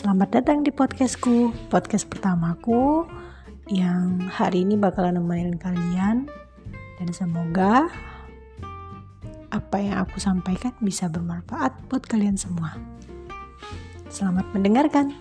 Selamat datang di podcastku, podcast pertamaku yang hari ini bakalan nemenin kalian dan semoga apa yang aku sampaikan bisa bermanfaat buat kalian semua. Selamat mendengarkan.